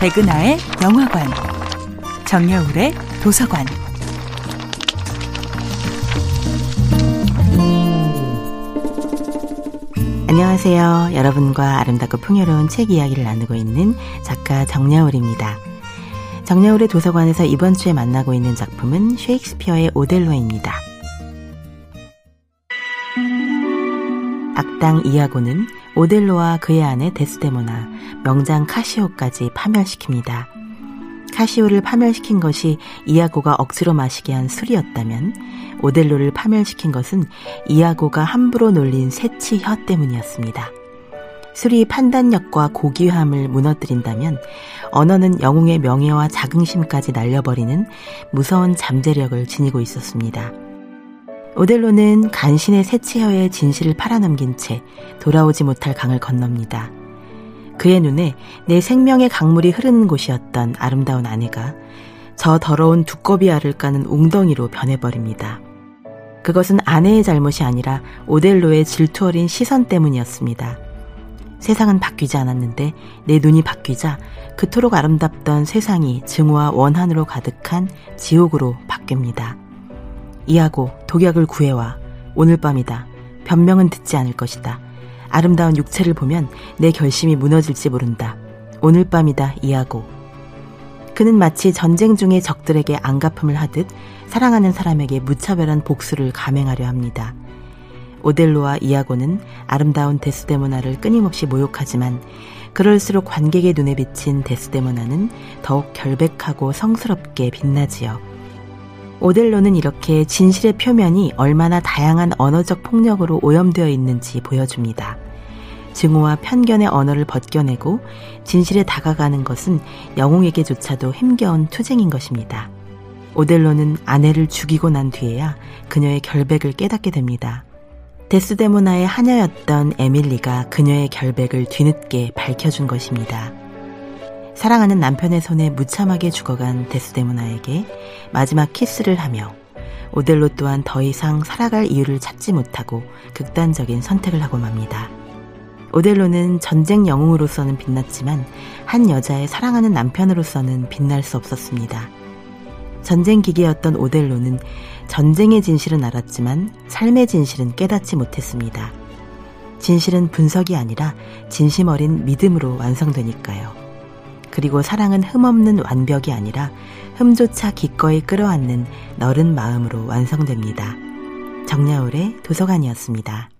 백은하의 영화관, 정여울의 도서관. 안녕하세요. 여러분과 아름답고 풍요로운 책 이야기를 나누고 있는 작가 정여울입니다. 정여울의 도서관에서 이번 주에 만나고 있는 작품은 셰익스피어의 오델로입니다. 악당 이아고는 오델로와 그의 아내 데스데모나, 명장 카시오까지 파멸시킵니다. 카시오를 파멸시킨 것이 이아고가 억지로 마시게 한 술이었다면 오델로를 파멸시킨 것은 이아고가 함부로 놀린 새치 혀 때문이었습니다. 술이 판단력과 고귀함을 무너뜨린다면 언어는 영웅의 명예와 자긍심까지 날려버리는 무서운 잠재력을 지니고 있었습니다. 오델로는 간신의 새치혀의 진실을 팔아넘긴 채 돌아오지 못할 강을 건넙니다. 그의 눈에 내 생명의 강물이 흐르는 곳이었던 아름다운 아내가 저 더러운 두꺼비 알을 까는 웅덩이로 변해버립니다. 그것은 아내의 잘못이 아니라 오델로의 질투 어린 시선 때문이었습니다. 세상은 바뀌지 않았는데 내 눈이 바뀌자 그토록 아름답던 세상이 증오와 원한으로 가득한 지옥으로 바뀝니다. 이하고 독약을 구해와 오늘 밤이다. 변명은 듣지 않을 것이다. 아름다운 육체를 보면 내 결심이 무너질지 모른다. 오늘 밤이다. 이하고 그는 마치 전쟁 중의 적들에게 안갚음을 하듯 사랑하는 사람에게 무차별한 복수를 감행하려 합니다. 오델로와 이아고는 아름다운 데스데모나를 끊임없이 모욕하지만 그럴수록 관객의 눈에 비친 데스데모나는 더욱 결백하고 성스럽게 빛나지요. 오델로는 이렇게 진실의 표면이 얼마나 다양한 언어적 폭력으로 오염되어 있는지 보여줍니다. 증오와 편견의 언어를 벗겨내고 진실에 다가가는 것은 영웅에게조차도 힘겨운 투쟁인 것입니다. 오델로는 아내를 죽이고 난 뒤에야 그녀의 결백을 깨닫게 됩니다. 데스데모나의 하녀였던 에밀리가 그녀의 결백을 뒤늦게 밝혀준 것입니다. 사랑하는 남편의 손에 무참하게 죽어간 데스데모나에게 마지막 키스를 하며 오델로 또한 더 이상 살아갈 이유를 찾지 못하고 극단적인 선택을 하고 맙니다. 오델로는 전쟁 영웅으로서는 빛났지만 한 여자의 사랑하는 남편으로서는 빛날 수 없었습니다. 전쟁 기계였던 오델로는 전쟁의 진실은 알았지만 삶의 진실은 깨닫지 못했습니다. 진실은 분석이 아니라 진심 어린 믿음으로 완성되니까요. 그리고 사랑은 흠없는 완벽이 아니라 흠조차 기꺼이 끌어안는 너른 마음으로 완성됩니다. 정야울의 도서관이었습니다.